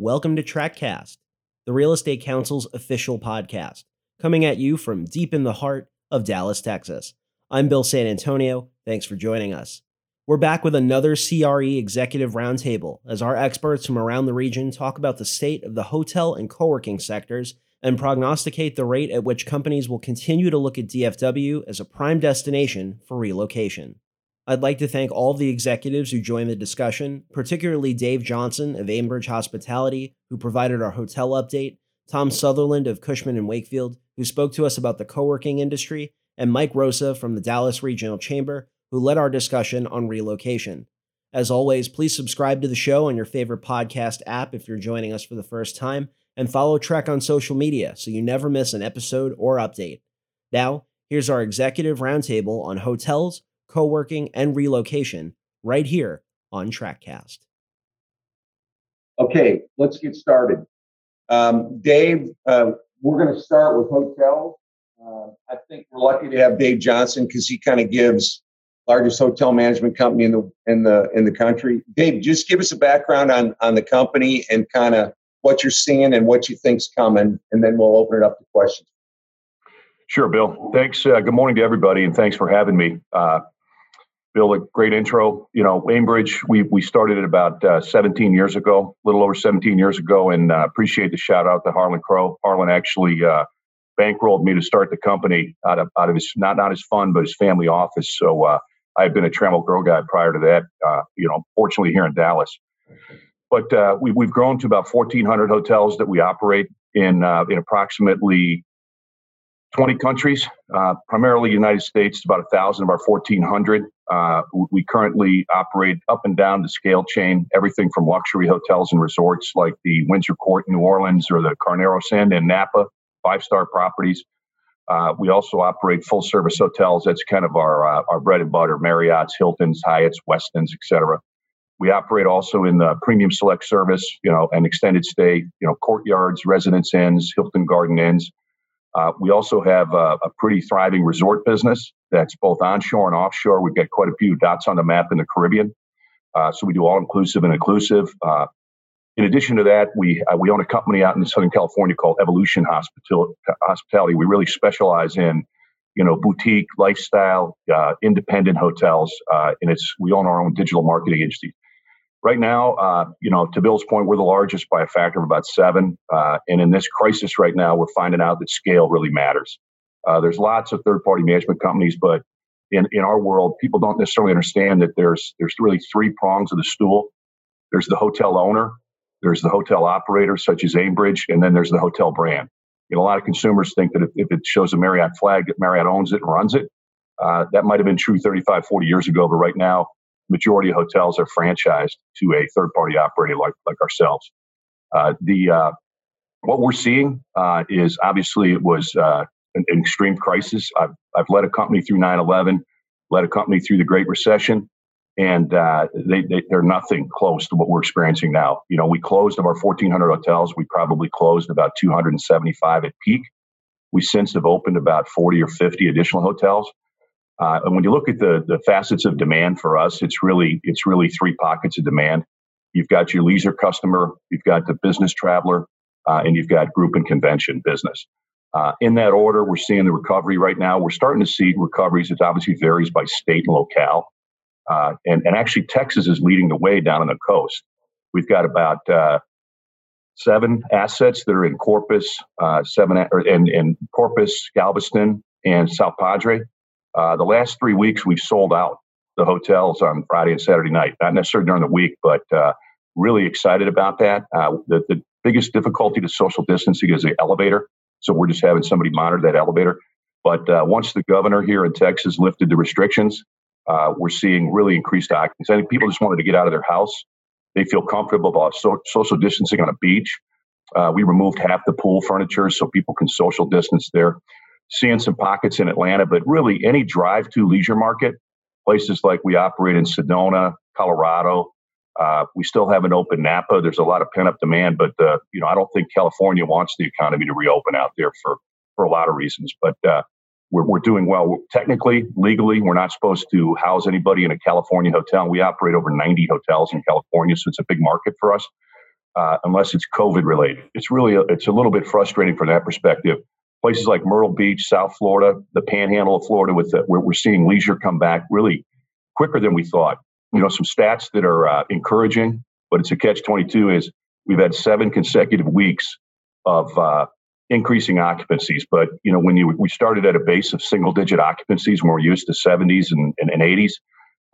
Welcome to TRECcast, the Real Estate Council's official podcast, coming at you from deep in the heart of Dallas, Texas. I'm Bill San Antonio. Thanks for joining us. We're back with another CRE Executive Roundtable as our experts from around the region talk about the state of the hotel and co working sectors and prognosticate the rate at which companies will continue to look at DFW as a prime destination for relocation. I'd like to thank all the executives who joined the discussion, particularly Dave Johnson of Aimbridge Hospitality, who provided our hotel update, Tom Sutherland of Cushman and Wakefield, who spoke to us about the co working industry, and Mike Rosa from the Dallas Regional Chamber, who led our discussion on relocation. As always, please subscribe to the show on your favorite podcast app if you're joining us for the first time, and follow TREC on social media so you never miss an episode or update. Now, here's our executive roundtable on hotels co working, and relocation right here on TRECcast. Okay, let's get started. Um, Dave, uh, we're going to start with hotels. Uh, I think we're lucky to have Dave Johnson because he kind of gives largest hotel management company in the in the in the country. Dave, just give us a background on on the company and kind of what you're seeing and what you think's coming, and then we'll open it up to questions. Sure, Bill. Thanks. Uh, good morning to everybody, and thanks for having me. Uh, Bill, a great intro. You know, Aimbridge, we we started it about uh, 17 years ago, a little over 17 years ago, and uh, appreciate the shout out to Harlan Crow. Harlan actually uh, bankrolled me to start the company out of out of his not not his fund, but his family office. So uh, I've been a Trammell Crow guy prior to that. Uh, you know, fortunately here in Dallas, but uh, we we've grown to about 1,400 hotels that we operate in in approximately 20 countries, uh, primarily United States, about a thousand of our 1,400. Uh, we currently operate up and down the scale chain, everything from luxury hotels and resorts like the Windsor Court in New Orleans or the Carneros Inn in Napa, five star properties. Uh, we also operate full service hotels. That's kind of our uh, our bread and butter: Marriott's, Hilton's, Hyatt's, Westin's, etc. We operate also in the premium select service, you know, and extended stay, you know, courtyards, residence inns, Hilton Garden Inns. Uh, we also have a, a, pretty thriving resort business that's both onshore and offshore. We've got quite a few dots on the map in the Caribbean. Uh, so we do all inclusive and inclusive. Uh, in addition to that, we uh, we own a company out in Southern California called Evolution Hospital- Hospitality. We really specialize in you know boutique lifestyle uh, independent hotels, uh, and it's we own our own digital marketing agency right now, uh, you know, to Bill's point, we're the largest by a factor of about seven. Uh, and in this crisis right now, we're finding out that scale really matters. Uh, there's lots of third-party management companies, but in, in our world, people don't necessarily understand that there's there's really three prongs of the stool. There's the hotel owner, there's the hotel operator, such as Aimbridge, and then there's the hotel brand. You know, a lot of consumers think that if, if it shows a Marriott flag, that Marriott owns it and runs it. Uh, that might have been true 35, 40 years ago, but right now, majority of hotels are franchised to a third party operator like, like ourselves. Uh, the uh, what we're seeing uh, is obviously it was uh, an, an, extreme crisis. I've, I've led a company through 9/11, led a company through the Great Recession, and uh, they, they they're nothing close to what we're experiencing now. You know, we closed of our 1,400 hotels, we probably closed about 275 at peak. We since have opened about 40 or 50 additional hotels. Uh, and when you look at the the facets of demand for us, it's really it's really three pockets of demand. You've got your leisure customer, you've got the business traveler, uh, and you've got group and convention business. Uh, in that order, we're seeing the recovery right now. We're starting to see recoveries. It obviously varies by state and locale. Uh, and, and actually, Texas is leading the way down on the coast. We've got about uh, seven assets that are in Corpus, uh, seven or in, in Corpus, Galveston, and South Padre. Uh, the last three weeks, we've sold out the hotels on Friday and Saturday night. Not necessarily during the week, but uh, really excited about that. Uh, the, the biggest difficulty to social distancing is the elevator. So we're just having somebody monitor that elevator. But uh, once the governor here in Texas lifted the restrictions, uh, we're seeing really increased occupancy. I think people just wanted to get out of their house. They feel comfortable about so- social distancing on a beach. Uh, we removed half the pool furniture so people can social distance there seeing some pockets in Atlanta, but really any drive to leisure market, places like we operate in Sedona, Colorado. Uh, we still haven't opened Napa. There's a lot of pent up demand, but uh, you know I don't think California wants the economy to reopen out there for for a lot of reasons. But uh, we're we're doing well. Technically, legally, we're not supposed to house anybody in a California hotel. We operate over 90 hotels in California, so it's a big market for us. uh, unless it's COVID related. It's really a, it's a little bit frustrating from that perspective. Places like Myrtle Beach, South Florida, the Panhandle of Florida, with the, where we're seeing leisure come back really quicker than we thought. You know, some stats that are uh, encouraging, but it's a catch twenty two. Is we've had seven consecutive weeks of uh, increasing occupancies. But you know, when you we started at a base of single digit occupancies when we're used to 70s and, 80s,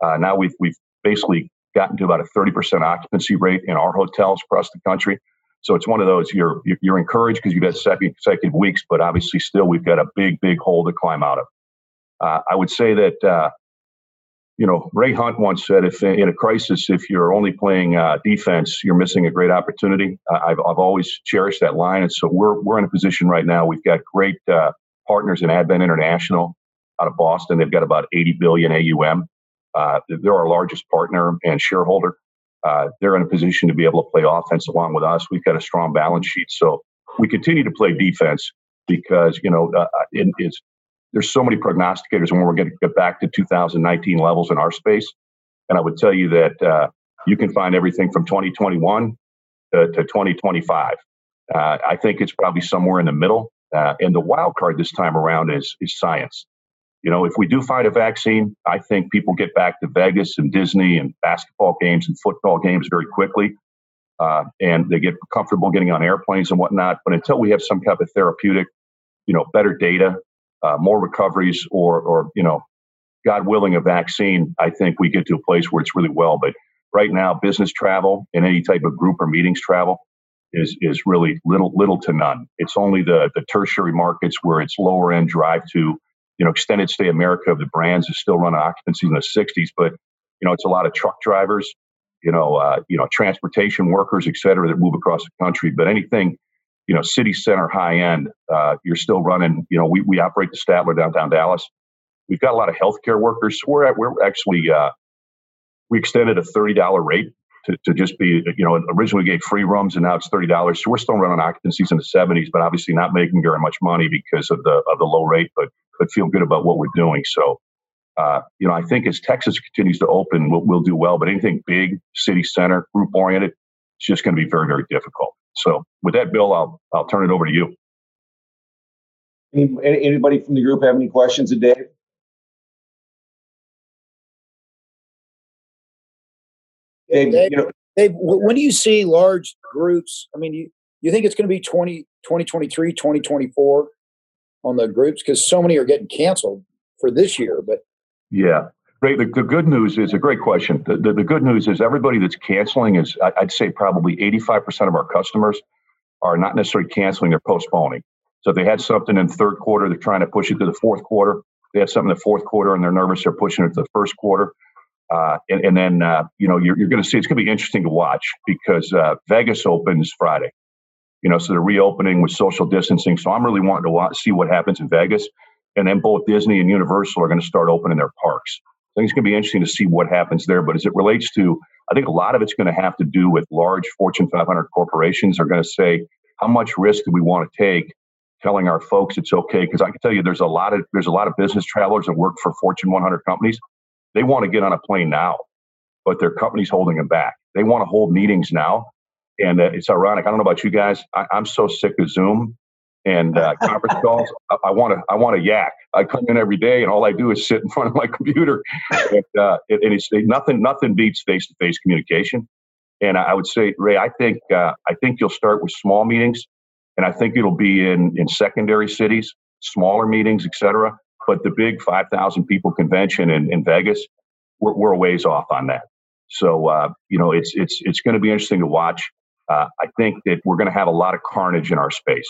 uh, now we've we've basically gotten to about a 30% occupancy rate in our hotels across the country. So it's one of those you're you're encouraged because you've had seven consecutive weeks, but obviously still we've got a big big hole to climb out of. Uh, I would say that uh, you know, Ray Hunt once said, if in a crisis, if you're only playing uh, defense, you're missing a great opportunity. I've, I've always cherished that line. And so we're, we're in a position right now. We've got great uh, partners in Advent International out of Boston. They've got about 80 billion AUM. Uh, they're our largest partner and shareholder. Uh, they're in a position to be able to play offense along with us. We've got a strong balance sheet. So we continue to play defense because, you know, uh, it, it's there's so many prognosticators when we're going to get back to 2019 levels in our space. And I would tell you that uh, you can find everything from 2021 to, to 2025. Uh, I think it's probably somewhere in the middle. Uh, and the wild card this time around is is science. You know, if we do find a vaccine, I think people get back to Vegas and Disney and basketball games and football games very quickly. Uh, and they get comfortable getting on airplanes and whatnot. But until we have some type of therapeutic, you know, better data, uh, more recoveries, or or you know, God willing, a vaccine, I think we get to a place where it's really well. But right now, business travel and any type of group or meetings travel is is really little little to none. It's only the the tertiary markets where it's lower end drive to you know extended stay America of the brands is still running occupancies in the 60s, but you know it's a lot of truck drivers, you know uh, you know transportation workers, et cetera, that move across the country. But anything you know, city center high end, uh, you're still running, you know, we, we operate the Statler downtown Dallas. We've got a lot of healthcare workers. We're at, we're actually, uh, we extended a $30 rate to, to just be, you know, originally we gave free rooms and now it's $30. So we're still running occupancies in the 70s, but obviously not making very much money because of the, of the low rate, but, but feel good about what we're doing. So, uh, you know, I think as Texas continues to open, we'll, we'll do well, but anything big, city center, group oriented, it's just going to be very, very difficult. So with that, Bill, I'll I'll turn it over to you. Any, anybody from the group have any questions of Dave? Dave, Dave, you know, Dave, when do you see large groups? I mean, you, you think it's going to be 20, 2023, 2024 on the groups? Because so many are getting canceled for this year. But yeah, Great. The, the, good news is a great question. The, the, the, good news is everybody that's canceling is, I'd say, probably 85% of our customers are not necessarily canceling, they're postponing. So if they had something in third quarter, they're trying to push it to the fourth quarter. They had something in the fourth quarter and they're nervous, they're pushing it to the first quarter. Uh, and, and, then, uh, you know, you're, you're going to see it's going to be interesting to watch because uh, Vegas opens Friday. You know, so they're reopening with social distancing. So I'm really wanting to watch, see what happens in Vegas. And then both Disney and Universal are going to start opening their parks. I think it's going to be interesting to see what happens there. But as it relates to, I think a lot of it's going to have to do with large Fortune 500 corporations are going to say, how much risk do we want to take telling our folks it's okay? Because I can tell you there's a lot of there's a lot of business travelers that work for Fortune 100 companies. They want to get on a plane now, but their company's holding them back. They want to hold meetings now. And uh, it's ironic. I don't know about you guys. I, I'm so sick of Zoom and uh, conference calls. I want to I want to yak. I come in every day, and all I do is sit in front of my computer. and, uh, and it's nothing nothing beats face to face communication. And I would say, Ray, I think uh, I think you'll start with small meetings, and I think it'll be in in secondary cities, smaller meetings, etc. But the big five thousand people convention in, in Vegas, we're, we're a ways off on that. So uh, you know, it's it's it's going to be interesting to watch. Uh, I think that we're going to have a lot of carnage in our space.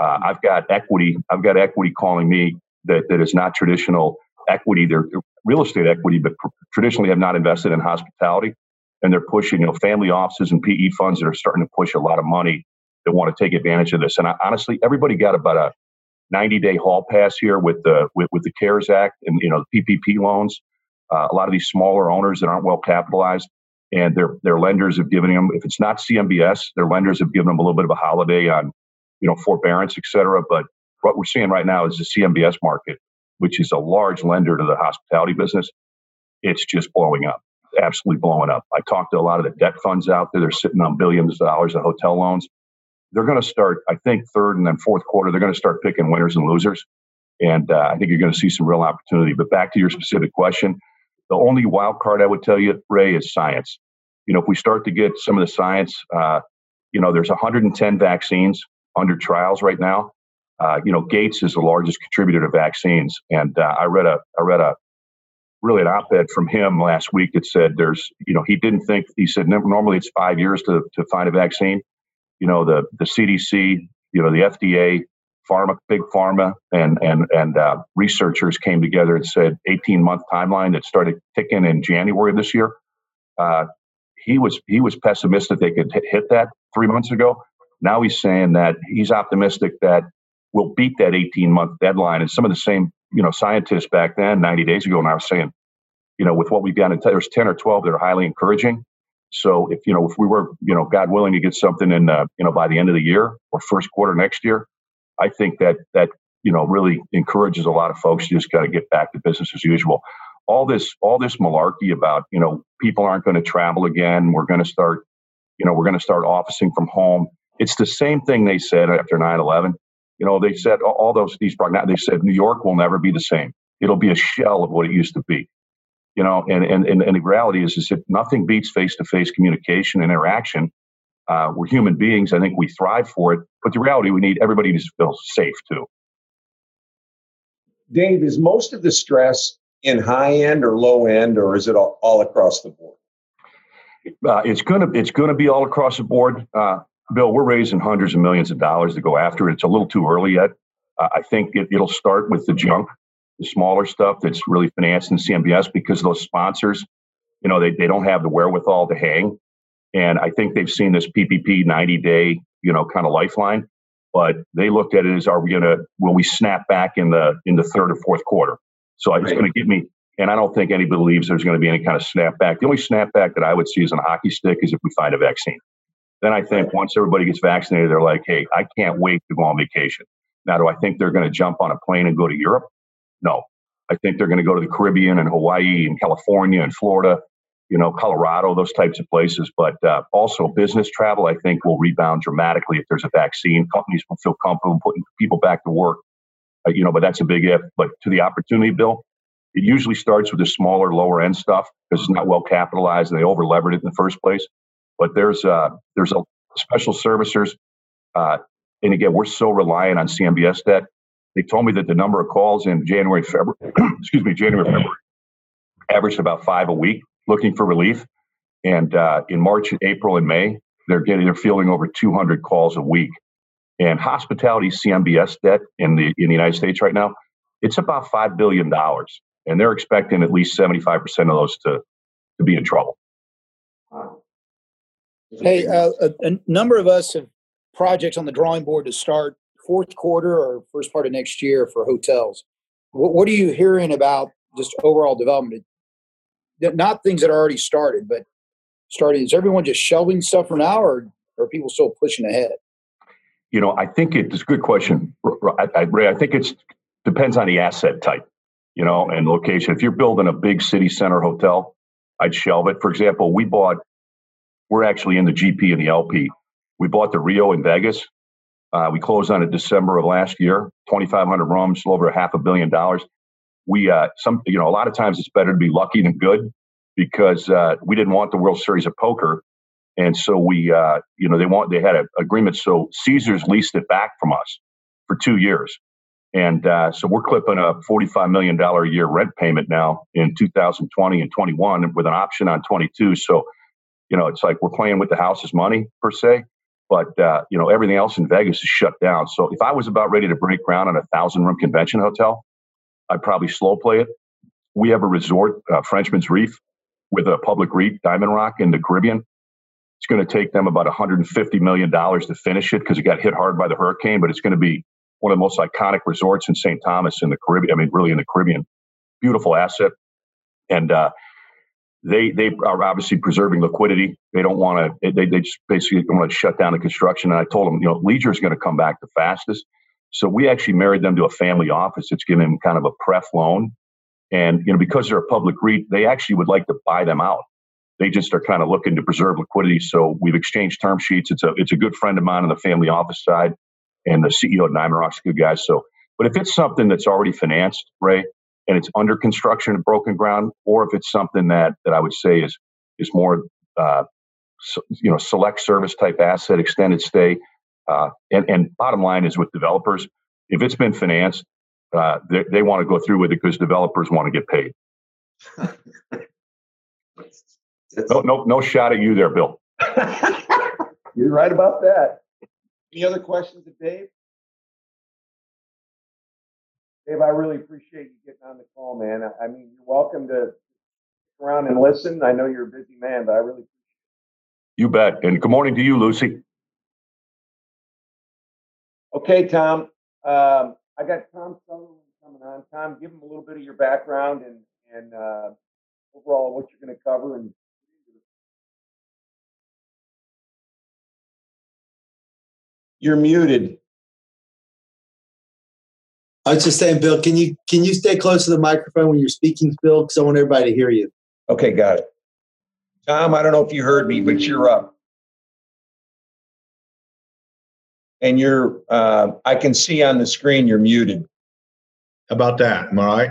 Uh, I've got equity. I've got equity calling me that, that is not traditional equity. They're real estate equity, but pr- traditionally have not invested in hospitality. And they're pushing, you know, family offices and PE funds that are starting to push a lot of money that want to take advantage of this. And I, honestly, everybody got about a 90 day hall pass here with the with, with the CARES Act and you know the PPP loans. Uh, a lot of these smaller owners that aren't well capitalized and their their lenders have given them if it's not CMBS, their lenders have given them a little bit of a holiday on you know, forbearance, et cetera. But what we're seeing right now is the CMBS market, which is a large lender to the hospitality business. It's just blowing up. absolutely blowing up. I talked to a lot of the debt funds out there. They're sitting on billions of dollars of hotel loans. They're going to start, I think, third and then fourth quarter. They're going to start picking winners and losers, and uh, I think you're going to see some real opportunity. But back to your specific question, the only wild card I would tell you, Ray, is science. You know, if we start to get some of the science, uh, you know, there's 110 vaccines under trials right now. Uh, you know, Gates is the largest contributor to vaccines, and uh, I read a I read a really an op-ed from him last week that said there's you know he didn't think he said normally it's five years to to find a vaccine. You know, the the CDC, you know, the FDA, pharma, big pharma, and and and uh, researchers came together and said 18 month timeline that started ticking in January of this year. Uh, he was he was pessimistic they could hit that three months ago. Now he's saying that he's optimistic that we'll beat that 18 month deadline. And some of the same, you know, scientists back then, 90 days ago, and I was saying, you know, with what we've got, there's 10 or 12 that are highly encouraging. So if you know, if we were, you know, God willing to get something in, uh, you know, by the end of the year or first quarter next year, I think that that you know really encourages a lot of folks to just got to get back to business as usual. All this, all this malarkey about you know people aren't going to travel again. We're going to start, you know, we're going to start officing from home. It's the same thing they said after 9/11. You know, they said all those these they said New York will never be the same. It'll be a shell of what it used to be. You know, and and and, and the reality is is that nothing beats face to face communication and interaction. Uh, we're human beings. I think we thrive for it. But the reality, we need everybody needs to feel safe too. Dave, is most of the stress in high end or low end, or is it all, all across the board? Uh, it's gonna it's gonna be all across the board. Uh, Bill, we're raising hundreds of millions of dollars to go after it. It's a little too early yet. Uh, I think it, will start with the junk, the smaller stuff that's really financed in CMBS because those sponsors, you know, they, they don't have the wherewithal to hang. And I think they've seen this PPP 90 day, you know, kind of lifeline. But they looked at it as, are we going to, will we snap back in the in the third or fourth quarter? So it's going to give me, and I don't think anybody believes there's going to be any kind of snapback. The only snapback that I would see as an hockey stick is if we find a vaccine. Then I think once everybody gets vaccinated, they're like, hey, I can't wait to go on vacation. Now, do I think they're going to jump on a plane and go to Europe? No. I think they're going to go to the Caribbean and Hawaii and California and Florida, you know, Colorado, those types of places. But uh, also business travel, I think, will rebound dramatically if there's a vaccine. Companies will feel comfortable putting people back to work, uh, you know, but that's a big if. But to the opportunity, Bill, it usually starts with the smaller, lower end stuff because it's not well capitalized and they over levered it in the first place. But there's uh, there's a special servicers, uh, and again, we're so reliant on CMBS debt. They told me that the number of calls in January, February, excuse me, January, February, averaged about five a week looking for relief. And uh, in March, April, and May, they're getting they're fielding over 200 calls a week. And hospitality CMBS debt in the in the United States right now, it's about five billion dollars, and they're expecting at least 75 percent of those to to be in trouble. Hey, uh, a, a, number of us have projects on the drawing board to start fourth quarter or first part of next year for hotels. What, what are you hearing about just overall development? Not things that are already started, but starting. Is everyone just shelving stuff for now, or, or are people still pushing ahead? You know, I think it's a good question, Ray. I think it depends on the asset type, you know, and location. If you're building a big city center hotel, I'd shelve it. For example, we bought we're actually in the GP and the LP. We bought the Rio in Vegas. Uh, we closed on it December of last year. 2,500 rooms, a over half a billion dollars. We uh, some you know a lot of times it's better to be lucky than good because uh, we didn't want the World Series of Poker, and so we uh, you know they want they had an agreement. So Caesars leased it back from us for two years, and uh, so we're clipping a 45 million dollar a year rent payment now in 2020 and 21 with an option on 22. So you know, it's like we're playing with the house's money per se, but uh, you know everything else in Vegas is shut down. So if I was about ready to break ground on a thousand room convention hotel, I'd probably slow play it. We have a resort, uh, Frenchman's Reef, with a public REIT, Diamond Rock in the Caribbean. It's going to take them about 150 million dollars to finish it because it got hit hard by the hurricane. But it's going to be one of the most iconic resorts in St. Thomas in the Caribbean. I mean, really in the Caribbean. Beautiful asset, and uh, they they are obviously preserving liquidity. They don't want to. They they just basically want to shut down the construction. And I told them, you know, leisure is going to come back the fastest. So we actually married them to a family office. It's giving them kind of a pref loan, and you know because they're a public REIT, they actually would like to buy them out. they just are kind of looking to preserve liquidity. So we've exchanged term sheets. It's a it's a good friend of mine on the family office side, and the CEO of Diamond Rock's a good guy. So, but if it's something that's already financed, Ray, and it's under construction and broken ground, or if it's something that that I would say is is more uh, so, you know select service type asset, extended stay, uh, and and bottom line is with developers, if it's been financed, uh, they, they want to go through with it because developers want to get paid. no, no, no shot at you there, Bill. You're right about that. Any other questions of Dave? Dave, I really appreciate you getting on the call, man. I mean, you're welcome to stick around and listen. I know you're a busy man, but I really appreciate it. You bet. And good morning to you, Lucy. Okay, Tom. Um, I got Tom Sutherland coming on. Tom, give him a little bit of your background and and uh, overall what you're going to cover and You're muted. I was just saying, Bill, can you can you stay close to the microphone when you're speaking, Bill? Because I want everybody to hear you. Okay, got it. Tom, I don't know if you heard me, but you're up. And you're, uh, I can see on the screen you're muted. How about that? Am I right?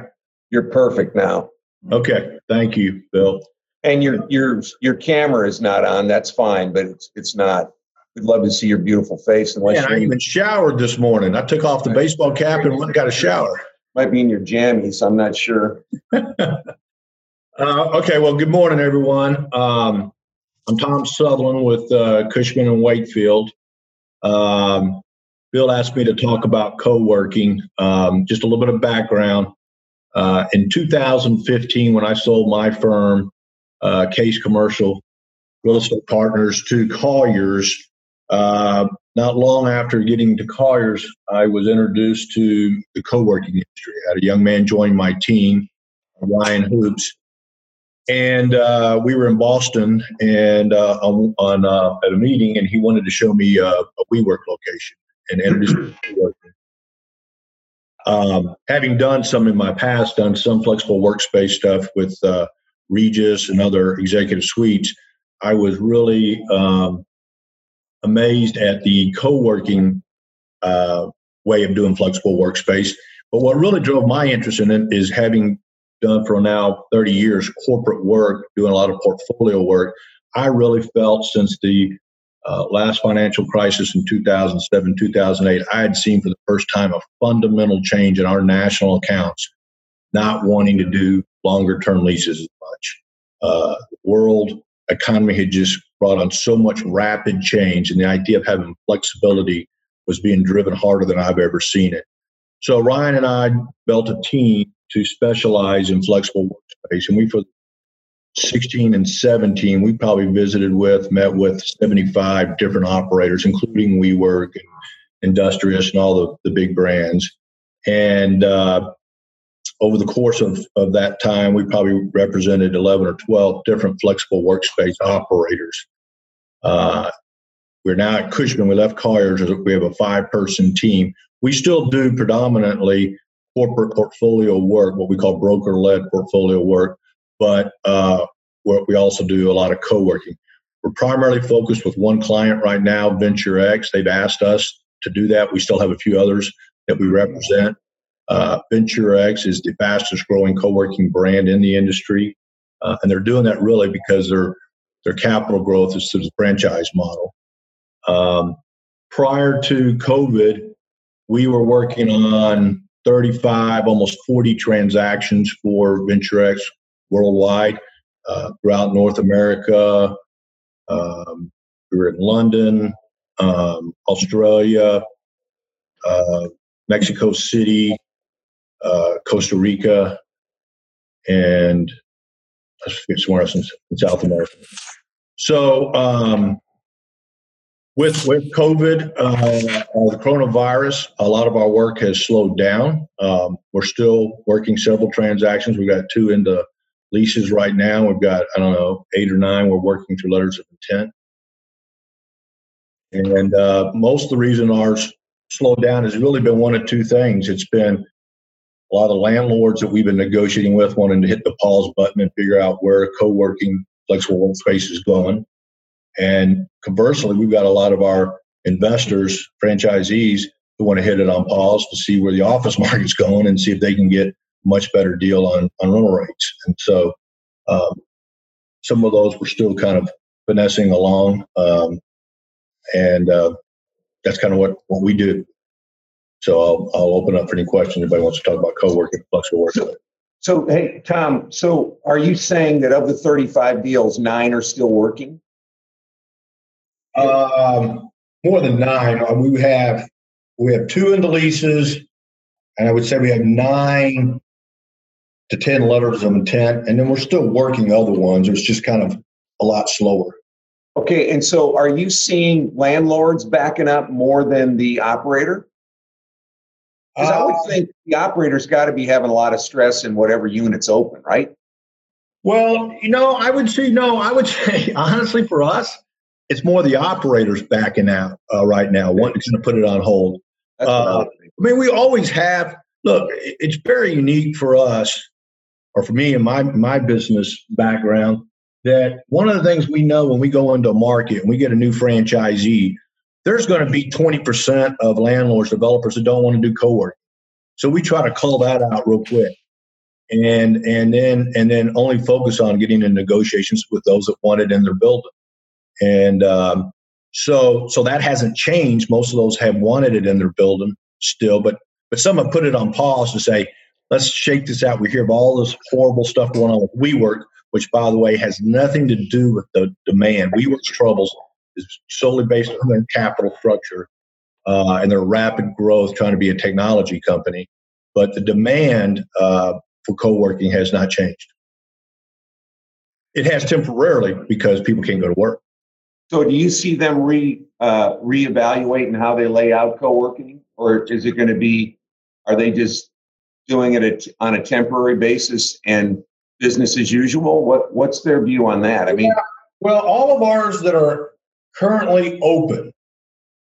You're perfect now. Okay. Thank you, Bill. And your your your camera is not on. That's fine, but it's it's not. We'd love to see your beautiful face. Unless Man, I even showered this morning. I took off the baseball cap and went and got a shower. Might be in your jammies. I'm not sure. uh, okay. Well, good morning, everyone. Um, I'm Tom Sutherland with uh, Cushman and Wakefield. Um, Bill asked me to talk about co-working. Um, just a little bit of background. Uh, in 2015, when I sold my firm, uh, Case Commercial Real Estate Partners, to Colliers, uh, not long after getting to Colliers, I was introduced to the co-working industry. I had a young man join my team, Ryan Hoops, and uh, we were in Boston and uh, on, uh, at a meeting, and he wanted to show me a WeWork location and introduce me to WeWork. Um, having done some in my past, done some flexible workspace stuff with uh, Regus and other executive suites, I was really um, amazed at the co-working uh, way of doing flexible workspace. But what really drove my interest in it is having done for now 30 years corporate work, doing a lot of portfolio work. I really felt since the uh, last financial crisis in 2007, 2008, I had seen for the first time a fundamental change in our national accounts not wanting to do longer term leases as much. Uh, the world economy had just brought on so much rapid change, and the idea of having flexibility was being driven harder than I've ever seen it. So Ryan and I built a team to specialize in flexible workspace, and we for 16 and 17, we probably visited with, met with 75 different operators, including WeWork and Industrious and all the, the big brands. And uh, over the course of, of that time, we probably represented 11 or 12 different flexible workspace operators. Uh, we're now at Cushman. We left Colliers. We have a five person team. We still do predominantly corporate portfolio work, what we call broker led portfolio work, but uh, we also do a lot of co working. We're primarily focused with one client right now, Venture X. They've asked us to do that. We still have a few others that we represent. Uh, Venture X is the fastest growing co-working brand in the industry, uh, and they're doing that really because their their capital growth is through the franchise model. Um, prior to COVID, we were working on 35, almost 40 transactions for Venture X worldwide uh, throughout North America. Um, we were in London, um, Australia, uh, Mexico City, uh, Costa Rica, and I forget somewhere else in, in South America. So, um, with with COVID, uh, the coronavirus, a lot of our work has slowed down. Um, we're still working several transactions. We've got two into leases right now. We've got I don't know eight or nine. We're working through letters of intent, and uh, most of the reason ours slowed down has really been one of two things. It's been a lot of landlords that we've been negotiating with wanting to hit the pause button and figure out where co-working flexible workspace is going. And conversely, we've got a lot of our investors, franchisees, who want to hit it on pause to see where the office market's going and see if they can get much better deal on, on rental rates. And so um, some of those we're still kind of finessing along. Um, and uh, that's kind of what, what we do. So I'll, I'll open up for any questions. Anybody wants to talk about co-working, flexible work. So, so, hey, Tom, so are you saying that of the 35 deals, nine are still working? Um, more than nine. Uh, we have we have two in the leases, and I would say we have nine to ten letters of intent, and then we're still working other ones. It's just kind of a lot slower. Okay, and so are you seeing landlords backing up more than the operator? Because uh, I would uh, think the operator's got to be having a lot of stress in whatever unit's open, right? Well, you know, I would say no. I would say honestly, for us, it's more the operators backing out uh, right now, wanting to put it on hold. Uh, I mean, we always have. Look, it's very unique for us, or for me and my my business background, that one of the things we know when we go into a market and we get a new franchisee, there's going to be 20% of landlords, developers that don't want to do co-working. So we try to call that out real quick. And and then and then only focus on getting in negotiations with those that want it in their building. And um, so so that hasn't changed. Most of those have wanted it in their building still, but but some have put it on pause to say, let's shake this out. We hear of all this horrible stuff going on with WeWork, which by the way has nothing to do with the demand. WeWork's troubles is solely based on their capital structure uh, and their rapid growth, trying to be a technology company. But the demand uh, for co-working has not changed. It has temporarily because people can't go to work. So do you see them re uh, reevaluating how they lay out co-working, or is it going to be? Are they just doing it on a temporary basis and business as usual? What What's their view on that? I mean, yeah. well, all of ours that are currently open,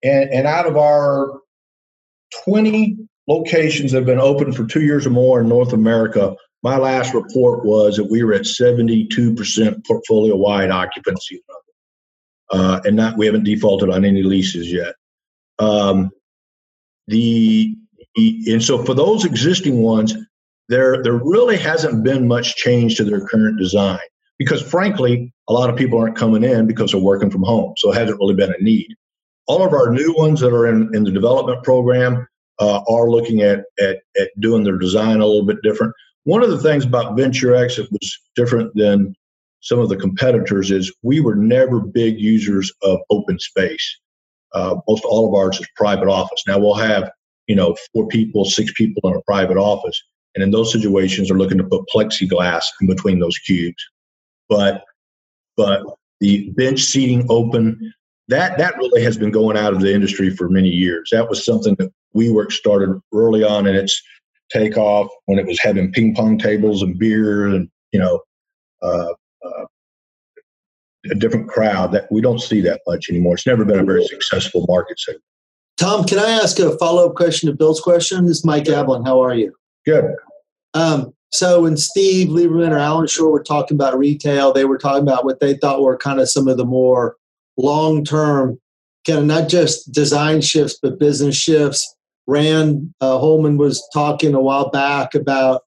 and and out of our twenty locations that have been open for two years or more in North America, my last report was that we were at seventy two percent portfolio wide occupancy uh, and not we haven't defaulted on any leases yet. Um, the and so for those existing ones, there there really hasn't been much change to their current design because frankly, a lot of people aren't coming in because they're working from home, so it hasn't really been a need. All of our new ones that are in, in the development program uh, are looking at, at at doing their design a little bit different. One of the things about Venture X that was different than some of the competitors is we were never big users of open space. Uh, most all of ours is private office. Now we'll have you know four people, six people in a private office, and in those situations, they're looking to put plexiglass in between those cubes. But but the bench seating open that that really has been going out of the industry for many years. That was something that we WeWork started early on in its takeoff when it was having ping pong tables and beer and you know uh, uh, a different crowd that we don't see that much anymore. It's never been a very successful market segment. Tom, can I ask a follow up question to Bill's question? This is Mike Ablin. How are you? Good. Um, so when Steve Lieberman or Alan Shore were talking about retail, they were talking about what they thought were kind of some of the more long term, kind of not just design shifts, but business shifts. Rand uh, Holman was talking a while back about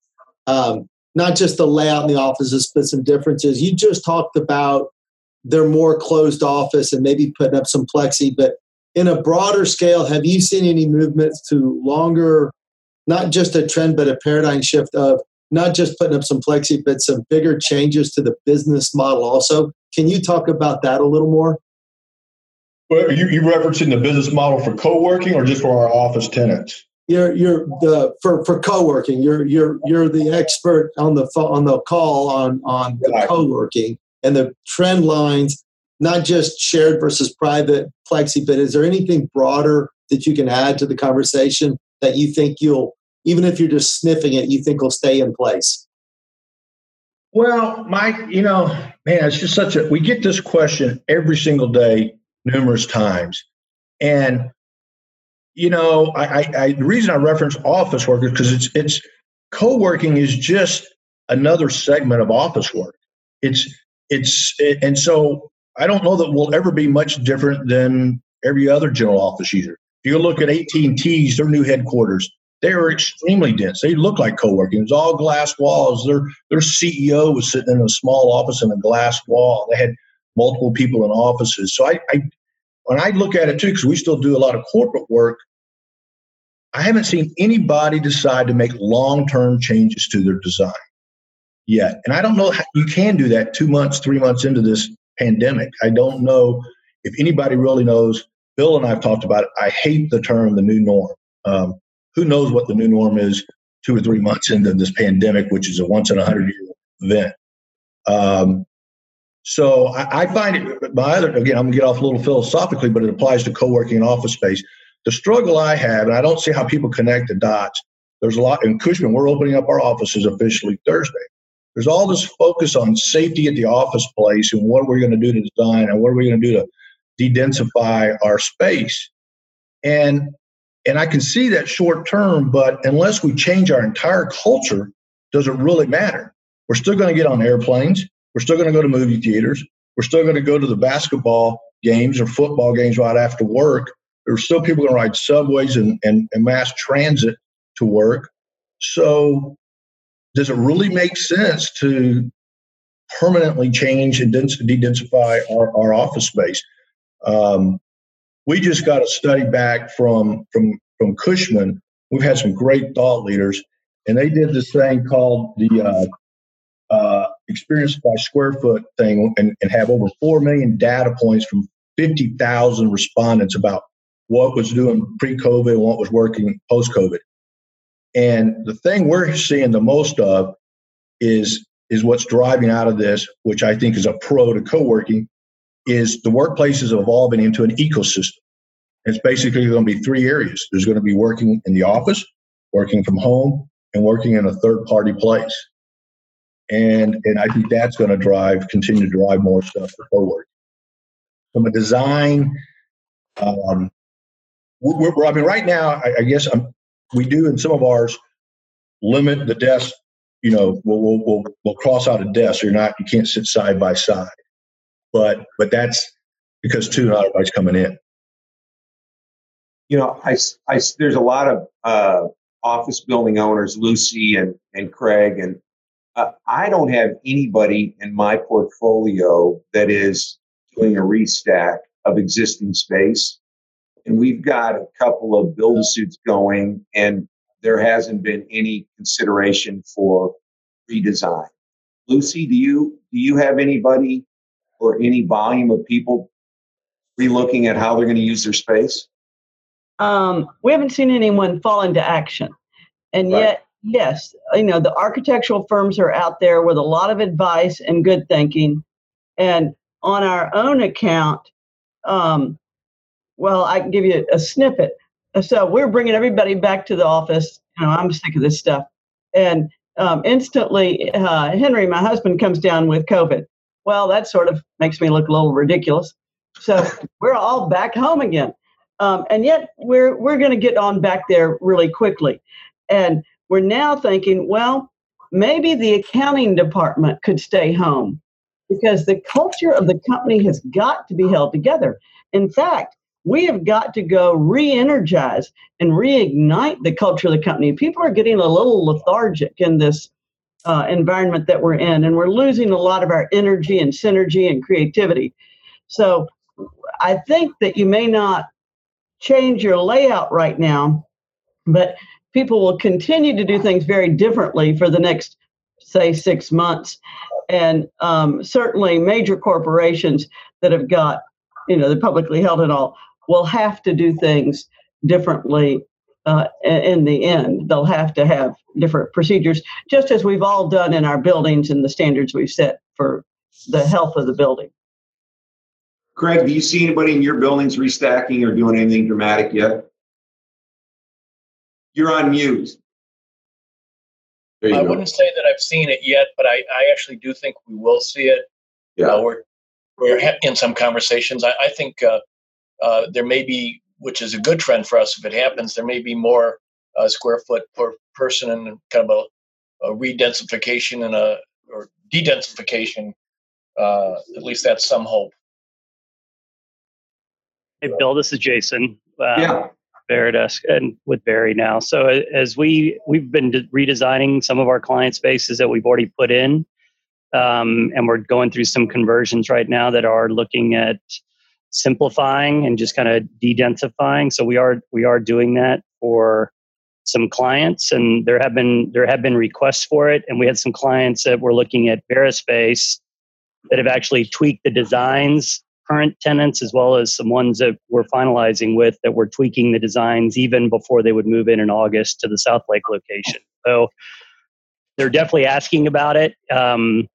um, not just the layout in the offices, but some differences. You just talked about their more closed office and maybe putting up some plexi, but in a broader scale, have you seen any movements to longer, not just a trend, but a paradigm shift of not just putting up some plexi, but some bigger changes to the business model also? Can you talk about that a little more? Well, are you, you referencing the business model for co-working or just for our office tenants? you're you're the for for co-working you're you're you're the expert on the on the call on on the co-working and the trend lines not just shared versus private plexi but is there anything broader that you can add to the conversation that you think you'll even if you're just sniffing it you think will stay in place well mike you know man it's just such a we get this question every single day numerous times and you know, I, I, I the reason I reference office workers because it's it's co-working is just another segment of office work. It's it's and so I don't know that we'll ever be much different than every other general office user. If you look at AT&T's, their new headquarters, they were extremely dense. They looked like co-working. It's all glass walls. Their their CEO was sitting in a small office in a glass wall. They had multiple people in offices. So I, I when I look at it too, because we still do a lot of corporate work, I haven't seen anybody decide to make long-term changes to their design yet. And I don't know how you can do that two months, three months into this pandemic. I don't know if anybody really knows. Bill and I have talked about it. I hate the term the new norm. Um, who knows what the new norm is two or three months into this pandemic, which is a once in a hundred year event. Um, so I, I, find it, my other, again, I'm gonna get off a little philosophically, but it applies to co-working and office space. The struggle I have, and I don't see how people connect the dots. There's a lot in Cushman. We're opening up our offices officially Thursday. There's all this focus on safety at the office place and what we're going to do to design and what are we going to do to de-densify our space. And and I can see that short term, but unless we change our entire culture, does it really matter? We're still going to get on airplanes. We're still going to go to movie theaters. We're still going to go to the basketball games or football games right after work. There's still people going to ride subways and, and, and mass transit to work. So, does it really make sense to permanently change and de-densify our, our office space? Um, we just got a study back from from from Cushman. We've had some great thought leaders, and they did this thing called the uh, uh, experience by square foot thing, and, and have over four million data points from fifty thousand respondents about what was doing pre-COVID and what was working post-COVID. And the thing we're seeing the most of is is what's driving out of this, which I think is a pro to co-working, is the workplace is evolving into an ecosystem. It's basically going to be three areas. There's going to be working in the office, working from home, and working in a third party place. And and I think that's going to drive, continue to drive more stuff forward. From a design, um, we're, we're, I mean, right now, I, I guess I'm, we do in some of ours limit the desk. You know, we'll, we'll, we'll, we'll cross out a desk. You're not, you can't sit side by side but but that's because two not everybody's coming in. You know, I, I there's a lot of uh, office building owners, Lucy and and Craig, and uh, I don't have anybody in my portfolio that is doing a restack of existing space. And we've got a couple of build suits going, and there hasn't been any consideration for redesign. Lucy, do you do you have anybody or any volume of people relooking at how they're going to use their space? Um, we haven't seen anyone fall into action. And right. yet, yes, you know, the architectural firms are out there with a lot of advice and good thinking. And on our own account, um, well, I can give you a, a snippet. So we're bringing everybody back to the office. You know, I'm sick of this stuff. And um, instantly, uh, Henry, my husband, comes down with COVID. Well, that sort of makes me look a little ridiculous. So we're all back home again. Um, and yet we're we're going to get on back there really quickly. And we're now thinking, well, maybe the accounting department could stay home because the culture of the company has got to be held together. In fact, we have got to go re-energize and reignite the culture of the company. People are getting a little lethargic in this uh, environment that we're in, and we're losing a lot of our energy and synergy and creativity. So I think that you may not change your layout right now, but people will continue to do things very differently for the next, say, six months. And um, certainly, major corporations that have got, you know, they're publicly held and all, will have to do things differently uh, in the end. They'll have to have different procedures, just as we've all done in our buildings and the standards we've set for the health of the building. Craig, do you see anybody in your buildings restacking or doing anything dramatic yet? You're on mute. I go. wouldn't say that I've seen it yet, but I, I actually do think we will see it. Yeah. Uh, we're, we're in some conversations. I, I think uh, uh, there may be which is a good trend for us if it happens. There may be more uh, square foot per person and kind of a, a redensification and a or dedensification uh, at least that's some hope. Hey, Bill, this is Jason. Um, yeah. Varidesk and with Vari now. So as we we've been redesigning some of our client spaces that we've already put in, um, and we're going through some conversions right now that are looking at simplifying and just kind of de-densifying. So we are we are doing that for some clients, and there have been there have been requests for it, and we had some clients that were looking at VariSpace that have actually tweaked the designs current tenants as well as some ones that we're finalizing with that we're tweaking the designs even before they would move in in August to the Southlake location. So they're definitely asking about it. Um,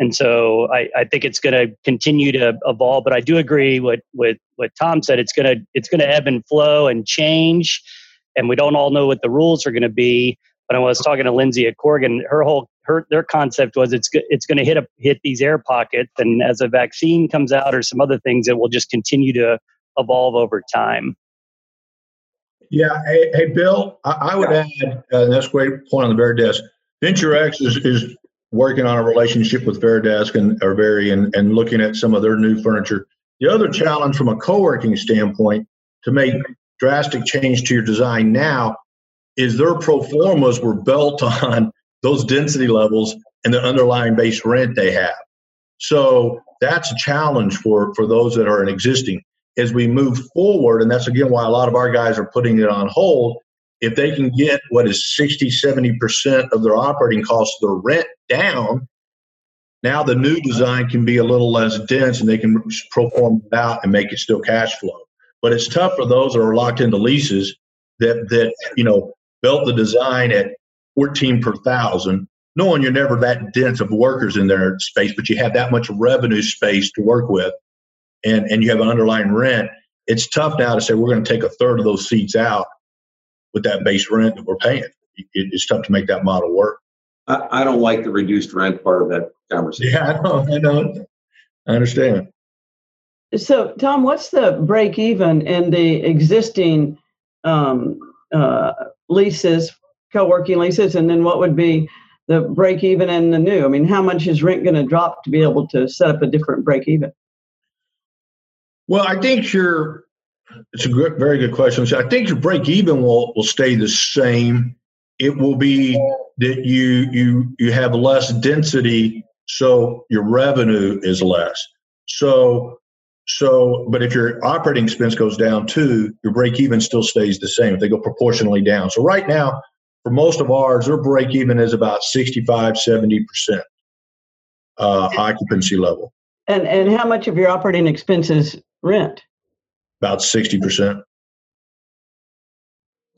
and so I, I think it's going to continue to evolve. But I do agree with with what Tom said. It's going to it's going to ebb and flow and change, and we don't all know what the rules are going to be. But I was talking to Lindsay at Corgan. Her whole her their concept was it's it's going to hit a, hit these air pockets, and as a vaccine comes out or some other things, it will just continue to evolve over time. Yeah, hey, hey Bill, I, I would yeah. add, uh, that's a great point on the Varidesk. VentureX is, is working on a relationship with Varidesk and or Vari and, and looking at some of their new furniture. The other challenge from a co-working standpoint to make drastic change to your design now is their pro formas were built on those density levels and the underlying base rent they have. So that's a challenge for, for those that are in existing. As we move forward, and that's again why a lot of our guys are putting it on hold, if they can get what is 60, 70% of their operating costs, their rent down, now the new design can be a little less dense and they can perform it out and make it still cash flow. But it's tough for those that are locked into leases that that you know built the design at 14 per thousand, knowing you're never that dense of workers in their space, but you have that much revenue space to work with and, and you have an underlying rent. It's tough now to say we're going to take a third of those seats out with that base rent that we're paying. It, it's tough to make that model work. I, I, don't like the reduced rent part of that conversation. Yeah, I know. I know. I understand. So, Tom, what's the break even in the existing um, uh, leases, co-working leases, and then what would be the break even in the new? I mean, how much is rent going to drop to be able to set up a different break even? Well, I think your it's a good, very good question. So I think your break even will will stay the same. It will be that you you you have less density, so your revenue is less. So so, but if your operating expense goes down too, your break even still stays the same. If they go proportionally down. So right now, for most of ours, their break even is about 65, 70% uh, occupancy level. And and how much of your operating expenses rent? About 60%.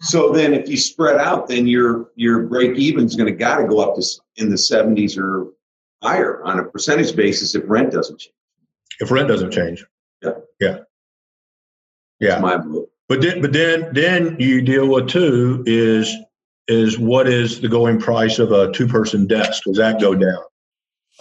So then if you spread out, then your your break even is going to got to go up to in the 70s or higher on a percentage basis if rent doesn't change. If rent doesn't change. Yeah. Yeah. Yeah. my But then, but then, then you deal with too is is what is the going price of a two person desk? Does that go down?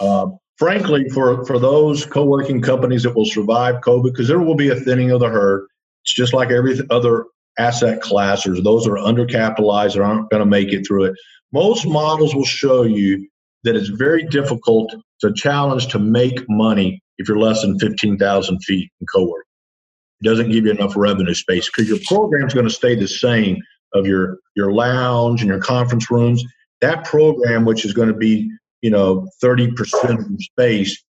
Um, frankly, for for those co working companies that will survive COVID, because there will be a thinning of the herd. It's just like every other asset class. Or those that are undercapitalized or aren't going to make it through it. Most models will show you that it's very difficult to challenge to make money if you're less than 15,000 feet in co working. It doesn't give you enough revenue space because your program is going to stay the same of your your lounge and your conference rooms. That program, which is going to be you know 30% of your space,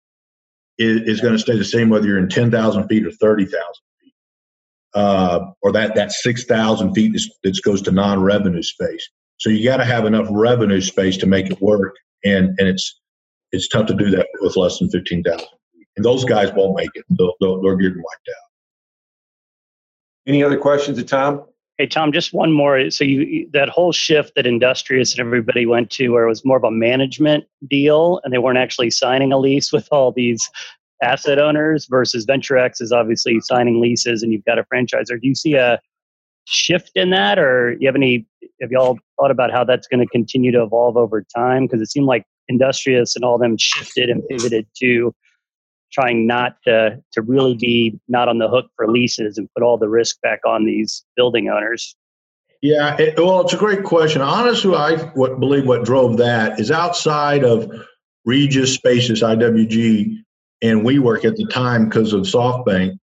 is, is going to stay the same whether you're in 10,000 feet or 30,000 feet, uh, or that that 6,000 feet that goes to non-revenue space. So you got to have enough revenue space to make it work, and and it's it's tough to do that with less than 15,000 and those guys won't make it. They'll, they'll, getting wiped out. Any other questions to Tom? Hey Tom, just one more. So you that whole shift that Industrious and everybody went to, where it was more of a management deal, and they weren't actually signing a lease with all these asset owners, versus VentureX is obviously signing leases, and you've got a franchisor. Do you see a shift in that, or you have any? Have y'all thought about how that's going to continue to evolve over time? Because it seemed like Industrious and all them shifted and pivoted to trying not to to really be not on the hook for leases and put all the risk back on these building owners? Yeah, it, well, it's a great question. Honestly, I what, believe what drove that is outside of Regus Spaces IWG. and WeWork at the time because of SoftBank,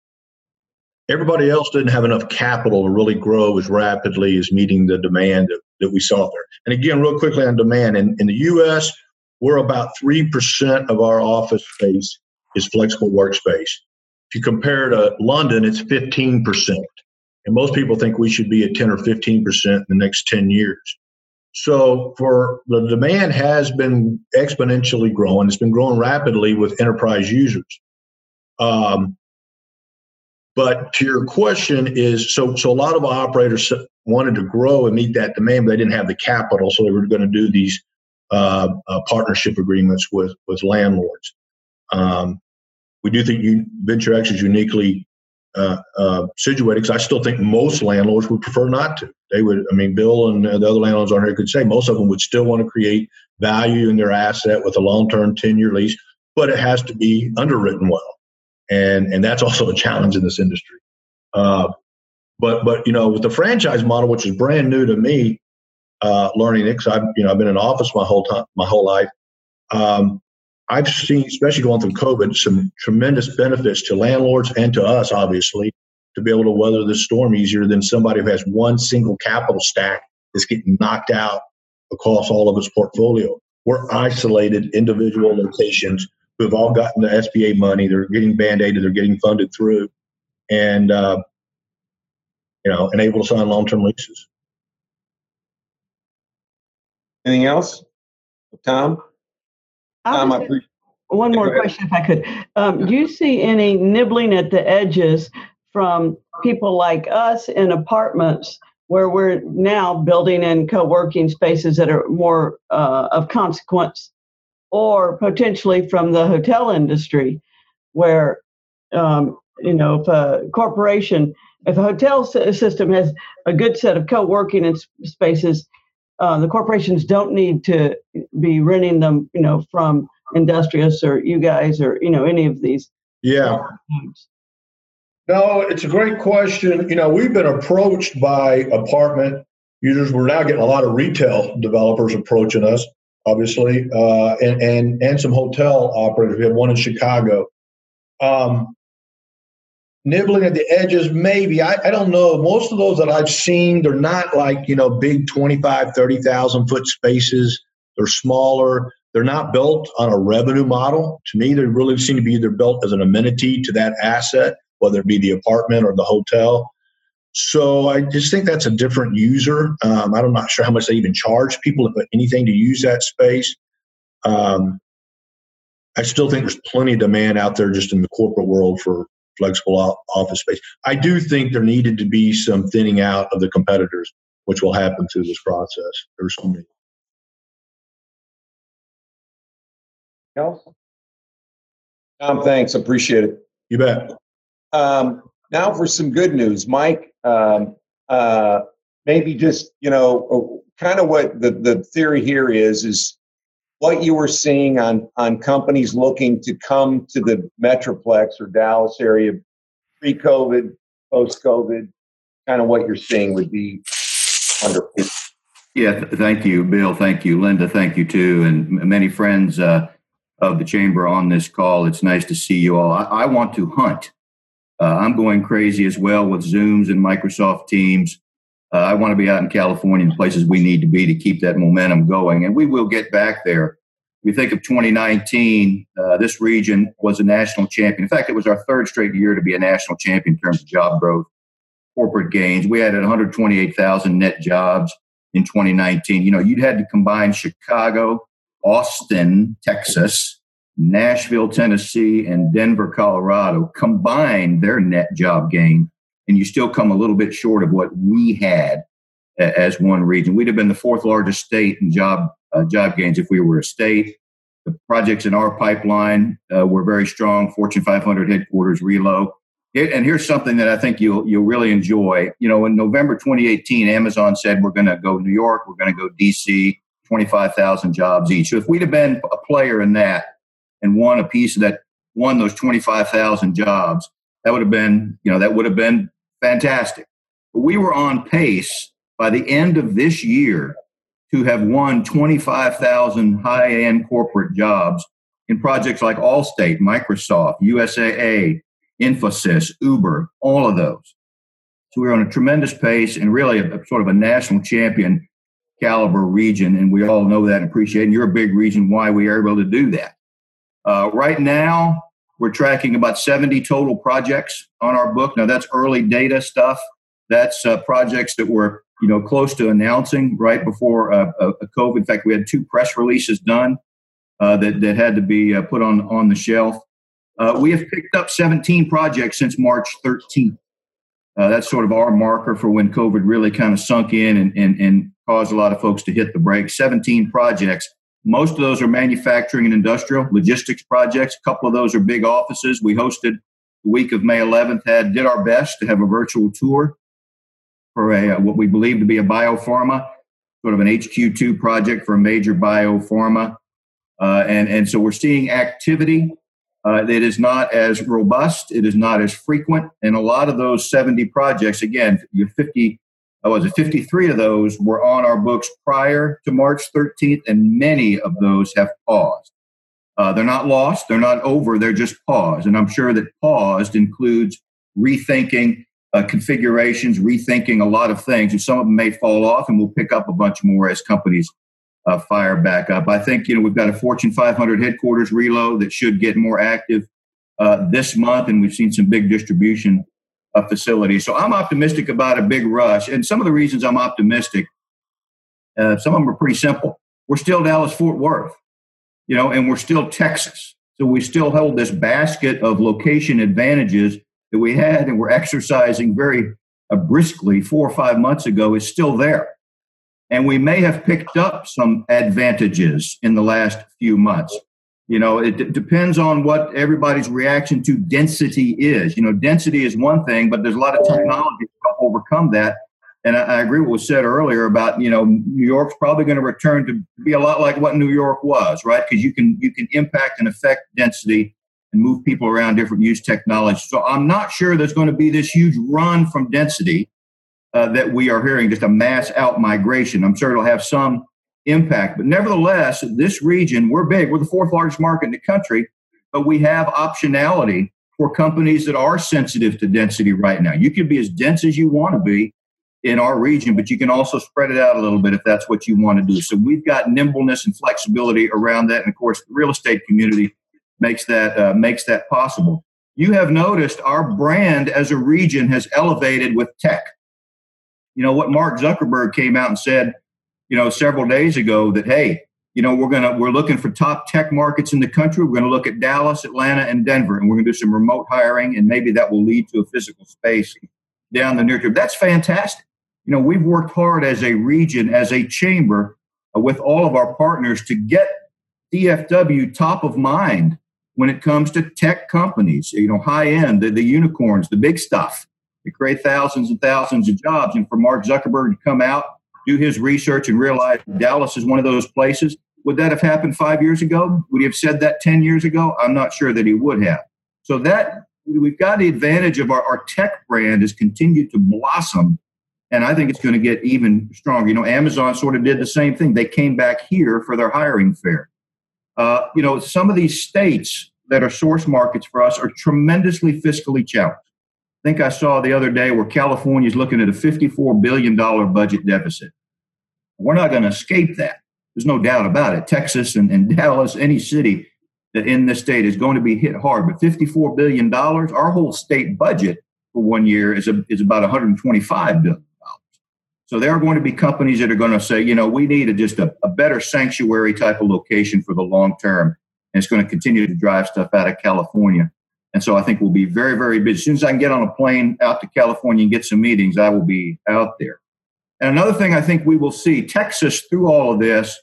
everybody else didn't have enough capital to really grow as rapidly as meeting the demand that, that we saw there. And again, real quickly on demand, in, in the US, we're about 3% of our office space is flexible workspace. If you compare to London, it's 15%. And most people think we should be at 10 or 15% in the next 10 years. So for the demand has been exponentially growing. It's been growing rapidly with enterprise users. Um, but to your question is so so a lot of operators wanted to grow and meet that demand, but they didn't have the capital, so they were going to do these uh, uh, partnership agreements with with landlords. Um, we do think you, Venture X is uniquely uh, uh, situated because I still think most landlords would prefer not to. They would, I mean, Bill and the other landlords on here could say most of them would still want to create value in their asset with a long-term 10-year lease, but it has to be underwritten well, and and that's also a challenge in this industry. Uh, but but you know, with the franchise model, which is brand new to me, uh, learning it because I've you know I've been in office my whole time my whole life. Um, I've seen, especially going through COVID, some tremendous benefits to landlords and to us, obviously, to be able to weather the storm easier than somebody who has one single capital stack that's getting knocked out across all of its portfolio. We're isolated individual locations who have all gotten the SBA money. They're getting band-aided. They're getting funded through, and uh, you know, and able to sign long-term leases. Anything else, Tom? Um, one more question, if I could. Um, do you see any nibbling at the edges from people like us in apartments where we're now building in co-working spaces that are more uh, of consequence, or potentially from the hotel industry, where um, you know if a corporation, if a hotel system has a good set of co-working spaces uh, the corporations don't need to be renting them, you know, from Industrious or you guys or you know any of these. Yeah. No, it's a great question. You know, we've been approached by apartment users. We're now getting a lot of retail developers approaching us, obviously, uh, and and and some hotel operators. We have one in Chicago. Um, nibbling at the edges maybe. I, I don't know. Most of those that i've seen they're not like you know big 25 30000 foot spaces. They're smaller. They're not built on a revenue model. To me they really seem to be either built as an amenity to that asset whether it be the apartment or the hotel. So i just think that's a different user. Um, i'm not sure how much they even charge people if anything to use that space. Um, i still think there's plenty of demand out there just in the corporate world for flexible office space. I do think there needed to be some thinning out of the competitors, which will happen through this process. There's so many. Else? Tom, thanks. Appreciate it. You bet. Um, now for some good news, Mike. Um, uh, maybe just you know, uh, kind of what the the theory here is is what you were seeing on on companies looking to come to the metroplex or Dallas area pre-COVID, post-COVID, kind of what you're seeing would be wonderful. Yeah, th- thank you, Bill. Thank you, Linda. Thank you too, and many friends uh, of the chamber on this call. It's nice to see you all. I, I want to hunt. Uh, I'm going crazy as well with Zooms and Microsoft Teams. Uh, I want to be out in California in places we need to be to keep that momentum going, and we will get back there. We think of 2019, uh, this region was a national champion. In fact, it was our third straight year to be a national champion in terms of job growth, corporate gains. We added 128,000 net jobs in 2019. You know, you'd had to combine Chicago, Austin, Texas, Nashville, Tennessee, and Denver, Colorado combine their net job gain and you still come a little bit short of what we had as one region. We'd have been the fourth largest state in job uh, job gains if we were a state. The projects in our pipeline uh, were very strong. Fortune 500 headquarters relo. It, and here's something that I think you'll you'll really enjoy. You know, in November 2018, Amazon said we're going to go New York, we're going to go DC, 25,000 jobs each. So if we'd have been a player in that and won a piece of that, won those 25,000 jobs, that would have been, you know, that would have been fantastic. But we were on pace by the end of this year to have won 25,000 high end corporate jobs in projects like Allstate, Microsoft, USAA, Infosys, Uber, all of those. So we're on a tremendous pace and really a, a, sort of a national champion caliber region. And we all know that and appreciate. And you're a big reason why we are able to do that. Uh, right now, we're tracking about 70 total projects on our book. Now, that's early data stuff. That's uh, projects that we're you know close to announcing right before uh, a, a COVID. In fact, we had two press releases done uh, that that had to be uh, put on on the shelf. Uh, we have picked up 17 projects since March 13th. Uh, that's sort of our marker for when COVID really kind of sunk in and, and, and caused a lot of folks to hit the brakes. 17 projects. Most of those are manufacturing and industrial logistics projects. A couple of those are big offices. We hosted the week of May 11th, had did our best to have a virtual tour for a what we believe to be a biopharma, sort of an HQ2 project for a major biopharma. Uh, and, and so we're seeing activity uh, it is not as robust, it is not as frequent, and a lot of those 70 projects, again, 50, I was it 53 of those were on our books prior to March 13th, and many of those have paused. Uh, they're not lost, they're not over, they're just paused. And I'm sure that paused includes rethinking uh, configurations, rethinking a lot of things, and some of them may fall off, and we'll pick up a bunch more as companies uh, fire back up. I think you know we've got a Fortune 500 headquarters reload that should get more active uh, this month, and we've seen some big distribution uh, facilities. So I'm optimistic about a big rush, and some of the reasons I'm optimistic, uh, some of them are pretty simple. We're still Dallas Fort Worth, you know, and we're still Texas, so we still hold this basket of location advantages that we had, and we're exercising very uh, briskly four or five months ago is still there. And we may have picked up some advantages in the last few months. You know, it d- depends on what everybody's reaction to density is. You know, density is one thing, but there's a lot of technology to overcome that. And I, I agree with what was said earlier about, you know, New York's probably going to return to be a lot like what New York was, right? Because you can you can impact and affect density and move people around different use technology. So I'm not sure there's going to be this huge run from density uh, that we are hearing, just a mass out migration. I'm sure it'll have some impact. But nevertheless, this region, we're big. We're the fourth largest market in the country, but we have optionality for companies that are sensitive to density right now. You can be as dense as you want to be in our region, but you can also spread it out a little bit if that's what you want to do. So we've got nimbleness and flexibility around that. And of course, the real estate community makes that uh, makes that possible. You have noticed our brand as a region has elevated with tech you know what Mark Zuckerberg came out and said, you know, several days ago that hey, you know, we're gonna we're looking for top tech markets in the country. We're gonna look at Dallas, Atlanta, and Denver, and we're gonna do some remote hiring, and maybe that will lead to a physical space down the near term. That's fantastic. You know, we've worked hard as a region, as a chamber, uh, with all of our partners to get DFW top of mind when it comes to tech companies. You know, high end, the, the unicorns, the big stuff to create thousands and thousands of jobs. And for Mark Zuckerberg to come out, do his research, and realize Dallas is one of those places. Would that have happened five years ago? Would he have said that 10 years ago? I'm not sure that he would have. So that we've got the advantage of our, our tech brand has continued to blossom. And I think it's going to get even stronger. You know, Amazon sort of did the same thing. They came back here for their hiring fair. Uh, you know, some of these states that are source markets for us are tremendously fiscally challenged think I saw the other day where California is looking at a $54 billion budget deficit. We're not going to escape that. There's no doubt about it. Texas and, and Dallas, any city that in this state is going to be hit hard. But $54 billion, our whole state budget for one year is, a, is about $125 billion. So there are going to be companies that are going to say, you know, we need a, just a, a better sanctuary type of location for the long term. And it's going to continue to drive stuff out of California. And so I think we'll be very, very busy. As soon as I can get on a plane out to California and get some meetings, I will be out there. And another thing I think we will see Texas through all of this,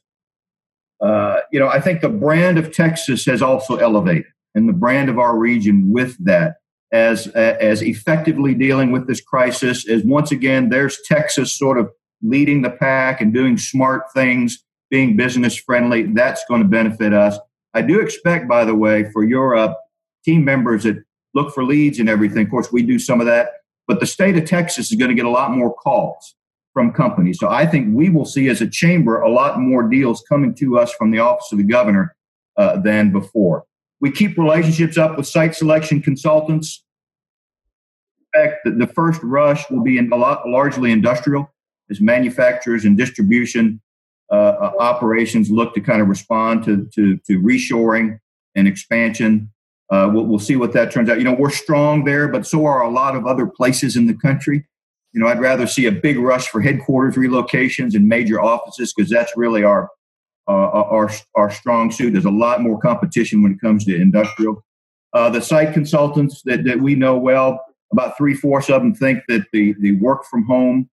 uh, you know, I think the brand of Texas has also elevated and the brand of our region with that as, as effectively dealing with this crisis is once again, there's Texas sort of leading the pack and doing smart things, being business friendly. That's going to benefit us. I do expect, by the way, for Europe, team members that look for leads and everything. Of course, we do some of that, but the state of Texas is going to get a lot more calls from companies. So I think we will see as a chamber a lot more deals coming to us from the office of the governor uh, than before. We keep relationships up with site selection consultants. In fact, the, the first rush will be in a lot, largely industrial as manufacturers and distribution uh, uh, operations look to kind of respond to, to, to reshoring and expansion. Uh, we'll, we'll see what that turns out. You know, we're strong there, but so are a lot of other places in the country. You know, I'd rather see a big rush for headquarters relocations and major offices because that's really our uh, our our strong suit. There's a lot more competition when it comes to industrial. Uh, the site consultants that, that we know well, about three fourths of them think that the the work from home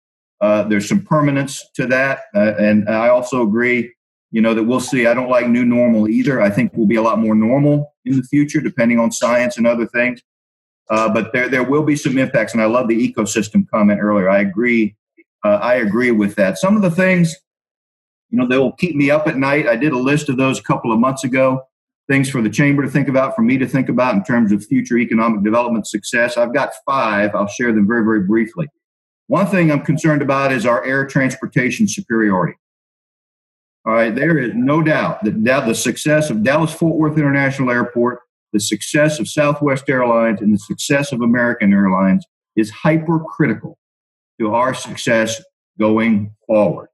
uh, there's some permanence to that, uh, and I also agree. You know that we'll see. I don't like new normal either. I think we'll be a lot more normal in the future, depending on science and other things. Uh, but there there will be some impacts, and I love the ecosystem comment earlier. I agree. Uh, I agree with that. Some of the things, you know, that will keep me up at night. I did a list of those a couple of months ago. Things for the chamber to think about, for me to think about in terms of future economic development success. I've got five. I'll share them very, very briefly. One thing I'm concerned about is our air transportation superiority. All right, there is no doubt that the success of Dallas Fort Worth International Airport, the success of Southwest Airlines, and the success of American Airlines is hypercritical to our success going forward.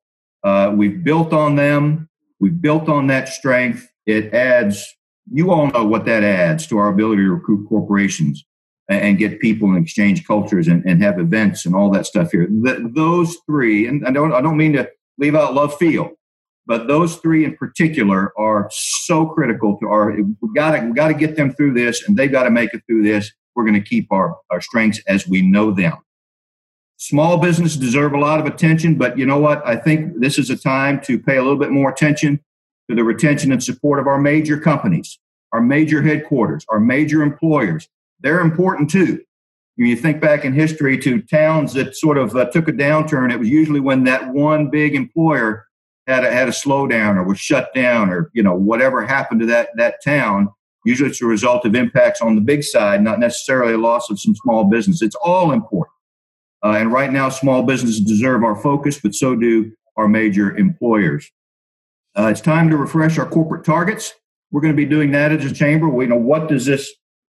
Uh, we've built on them, we've built on that strength. It adds, you all know what that adds to our ability to recruit corporations and get people and exchange cultures and, and have events and all that stuff here. The, those three, and I don't, I don't mean to leave out Love Field, but those three in particular are so critical to our. We got to we got to get them through this, and they've got to make it through this. We're going to keep our our strengths as we know them. Small business deserve a lot of attention, but you know what? I think this is a time to pay a little bit more attention to the retention and support of our major companies, our major headquarters, our major employers they're important too. When you think back in history to towns that sort of uh, took a downturn, it was usually when that one big employer had a, had a slowdown or was shut down or you know whatever happened to that that town. Usually, it's a result of impacts on the big side, not necessarily a loss of some small business. It's all important. Uh, and right now, small businesses deserve our focus, but so do our major employers. Uh, it's time to refresh our corporate targets. We're going to be doing that as a chamber. We know what does this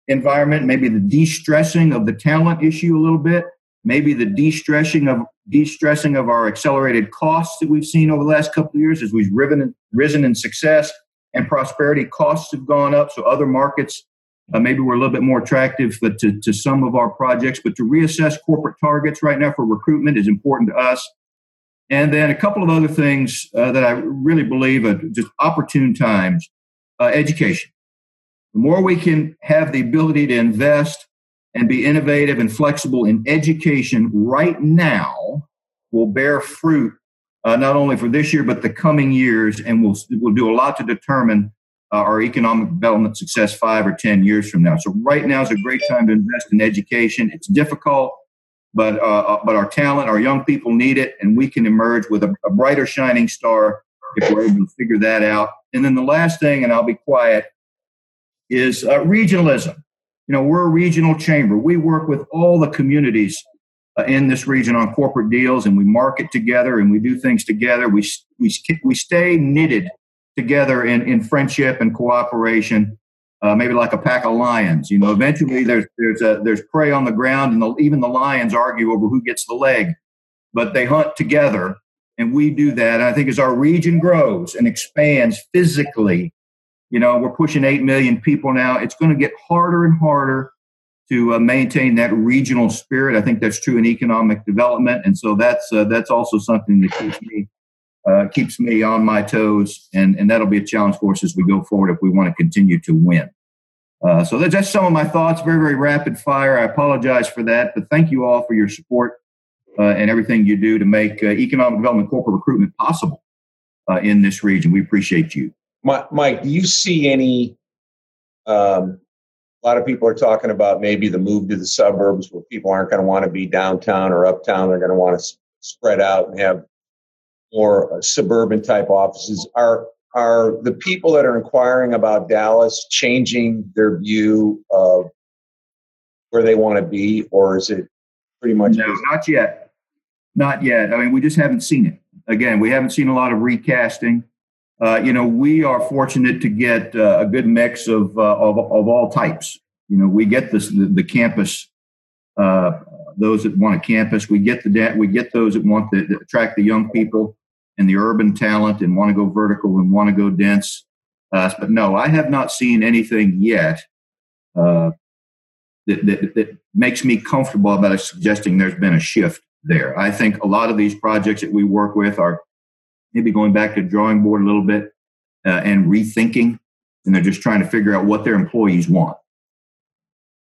environment, maybe the de-stressing of the talent issue a little bit, maybe the de-stressing of de-stressing of our accelerated costs that we've seen over the last couple of years as we've risen, risen in success and prosperity. Costs have gone up, so other markets uh, maybe we're a little bit more attractive to, to some of our projects. But to reassess corporate targets right now for recruitment is important to us. And then a couple of other things uh, that I really believe are just opportune times. Uh, education. The more we can have the ability to invest and be innovative and flexible in education right now will bear fruit uh, not only for this year but the coming years and will will do a lot to determine uh, our economic development success five or ten years from now. So right now is a great time to invest in education. It's difficult but uh, uh but our talent our young people need it and we can emerge with a, a brighter shining star if we're able to figure that out. And then the last thing and i'll be quiet is uh, regionalism. You know, we're a regional chamber. We work with all the communities uh, in this region on corporate deals, and we market together and we do things together. We we we stay knitted together in in friendship and cooperation. Uh, maybe like a pack of lions. You know, eventually there's there's a, there's prey on the ground, and the, even the lions argue over who gets the leg. But they hunt together, and we do that. And I think as our region grows and expands physically you know, we're pushing 8 million people now. It's going to get harder and harder to uh, maintain that regional spirit. I think that's true in economic development. And so that's, uh, that's also something that keeps me, uh, keeps me on my toes. And, and that'll be a challenge for us as we go forward if we want to continue to win. Uh, so that's just some of my thoughts, very, very rapid fire. I apologize for that, but thank you all for your support uh, and everything you do to make uh, economic development corporate recruitment possible in this region. We appreciate you. Mike, do you see any? Um, a lot of people are talking about maybe the move to the suburbs where people aren't going to want to be downtown or uptown. They're going to want to spread out and have more uh, suburban type offices. Are are the people that are inquiring about Dallas changing their view of where they want to be, or is it pretty much? No, not yet. Not yet. I mean, we just haven't seen it. Again, we haven't seen a lot of recasting. Uh, you know, we are fortunate to get uh, a good mix of, uh, of, of all types. You know, we get this the, the campus, uh, those that want a campus. We get the debt. we get those that want to attract the young people and the urban talent and want to go vertical and want to go dense. Uh, but no, I have not seen anything yet uh, that, that, that makes me comfortable about suggesting there's been a shift there. I think a lot of these projects that we work with are maybe going back to drawing board a little bit uh, and rethinking, and they're just trying to figure out what their employees want.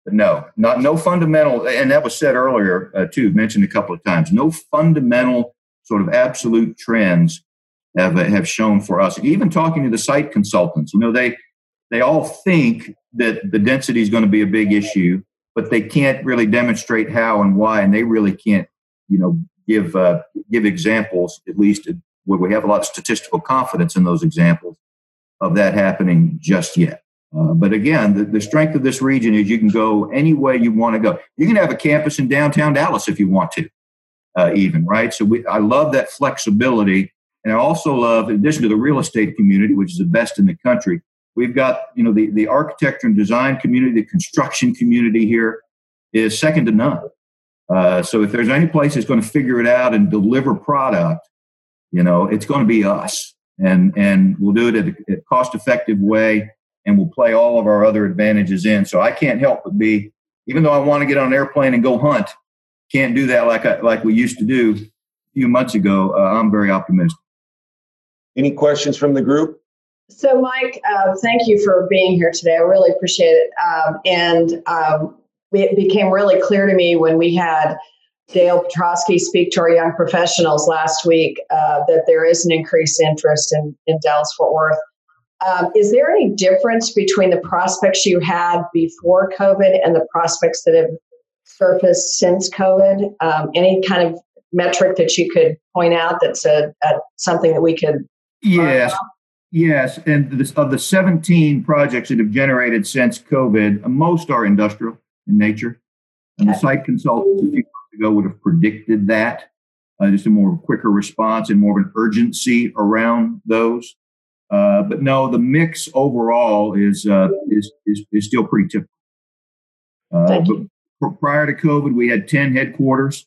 But no, not no fundamental, and that was said earlier uh, too, mentioned a couple of times. No fundamental sort of absolute trends have uh, have shown for us. Even talking to the site consultants, you know, they they all think that the density is going to be a big issue, but they can't really demonstrate how and why, and they really can't, you know, give uh, give examples at least where we have a lot of statistical confidence in those examples of that happening just yet. Uh, but again, the, the, strength of this region is you can go any way you want to go. You can have a campus in downtown Dallas if you want to, uh, even right. So we, I love that flexibility, and I also love, in addition to the real estate community, which is the best in the country, we've got you know the the architecture and design community, the construction community here is second to none. Uh, so if there's any place that's going to figure it out and deliver product you know, it's going to be us, and and we'll do it at a, a cost effective way, and we'll play all of our other advantages in. So I can't help but be, even though I want to get on an airplane and go hunt, can't do that like I, like we used to do a few months ago. Uh, I'm very optimistic. Any questions from the group? So, Mike, uh, thank you for being here today. I really appreciate it. Um, and um, it became really clear to me when we had Dale Petroskey speak to our young professionals last week uh, that there is an increased interest in, in Dallas Fort Worth. Um, is there any difference between the prospects you had before COVID and the prospects that have surfaced since COVID? Um, any kind of metric that you could point out that's a, a something that we could? Yes. Yes, and this, of the 17 projects that have generated since COVID, most are industrial in nature. And the site consultants, a few ago would have predicted that. Uh, just a more quicker response and more of an urgency around those. Uh, but no, the mix overall is uh, is, is, is still pretty typical. Uh, but prior to COVID, we had ten headquarters.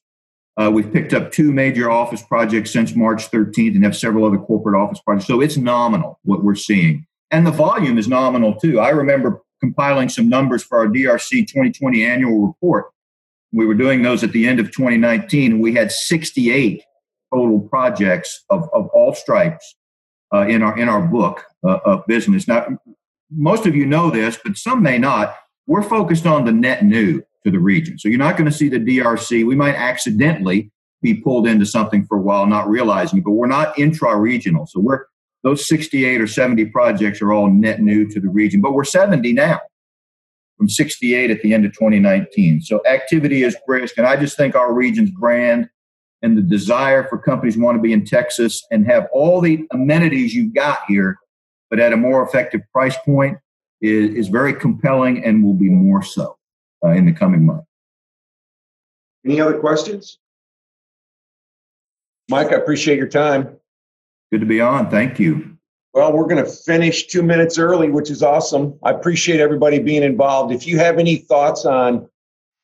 Uh, we've picked up two major office projects since March 13th, and have several other corporate office projects. So it's nominal what we're seeing, and the volume is nominal too. I remember compiling some numbers for our DRC 2020 annual report, we were doing those at the end of 2019. and We had 68 total projects of, of all stripes uh, in our in our book uh, of business. Now, most of you know this, but some may not. We're focused on the net new to the region, so you're not going to see the DRC. We might accidentally be pulled into something for a while, not realizing it, but we're not intra-regional. So we're those 68 or 70 projects are all net new to the region, but we're 70 now from 68 at the end of 2019. So activity is brisk. And I just think our region's brand and the desire for companies want to be in Texas and have all the amenities you've got here, but at a more effective price point is, is very compelling and will be more so uh, in the coming months. Any other questions? Mike, I appreciate your time. Good to be on. Thank you. Well, we're going to finish two minutes early, which is awesome. I appreciate everybody being involved. If you have any thoughts on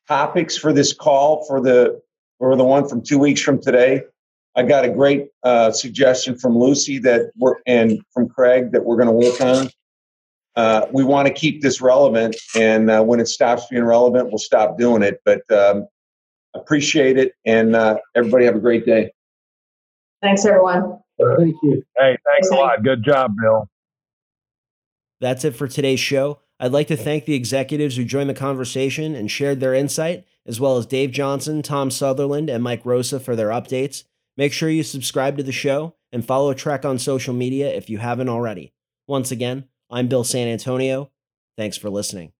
topics for this call for the for the one from two weeks from today, I got a great uh, suggestion from Lucy that we're and from Craig that we're going to work on. Uh, we want to keep this relevant, and uh, when it stops being relevant, we'll stop doing it. But um, appreciate it, and uh, everybody have a great day. Thanks, everyone. Thank you. Hey, thanks a lot. Good job, Bill. That's it for today's show. I'd like to thank the executives who joined the conversation and shared their insight, as well as Dave Johnson, Tom Sutherland, and Mike Rosa for their updates. Make sure you subscribe to the show and follow TREC on social media if you haven't already. Once again, I'm Bill San Antonio. Thanks for listening.